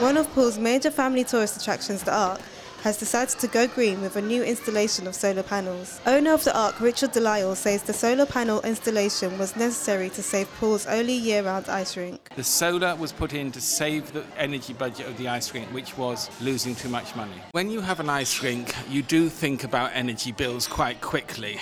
One of Poole's major family tourist attractions, the Ark, has decided to go green with a new installation of solar panels. Owner of the Ark, Richard Delisle, says the solar panel installation was necessary to save Poole's only year-round ice rink. The solar was put in to save the energy budget of the ice rink, which was losing too much money. When you have an ice rink, you do think about energy bills quite quickly,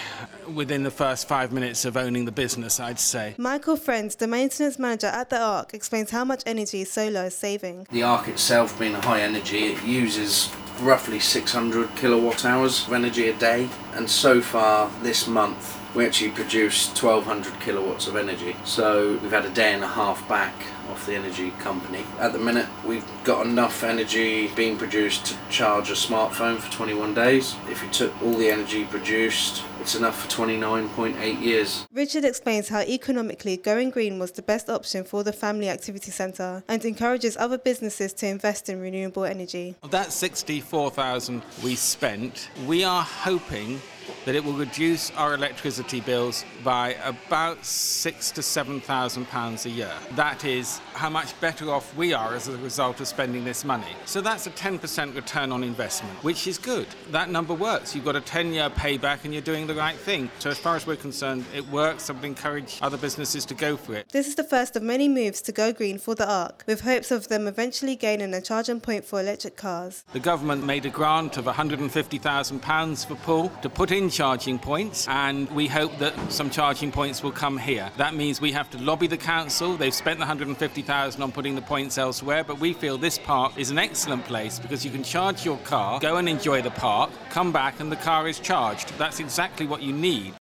within the first five minutes of owning the business, I'd say. Michael Friends, the maintenance manager at the Ark, explains how much energy solar is saving. The Ark itself being a high energy, it uses roughly 600 kilowatt hours of energy a day, and so far this month we actually produce 1200 kilowatts of energy. So we've had a day and a half back off the energy company. At the minute, we've got enough energy being produced to charge a smartphone for 21 days. If you took all the energy produced, it's enough for 29.8 years. Richard explains how economically going green was the best option for the Family Activity Centre and encourages other businesses to invest in renewable energy. Of that 64,000 we spent, we are hoping that it will reduce our electricity bills by about six to seven thousand pounds a year. That is how much better off we are as a result of spending this money. So that's a 10% return on investment, which is good. That number works. You've got a 10-year payback and you're doing the right thing. So as far as we're concerned, it works. I would encourage other businesses to go for it. This is the first of many moves to go green for the Ark, with hopes of them eventually gaining a charging point for electric cars. The government made a grant of £150,000 for Poole to put in charging points, and we hope that some charging points will come here. That means we have to lobby the council. They've spent the 150,000 on putting the points elsewhere, but we feel this park is an excellent place because you can charge your car, go and enjoy the park, come back, and the car is charged. That's exactly what you need.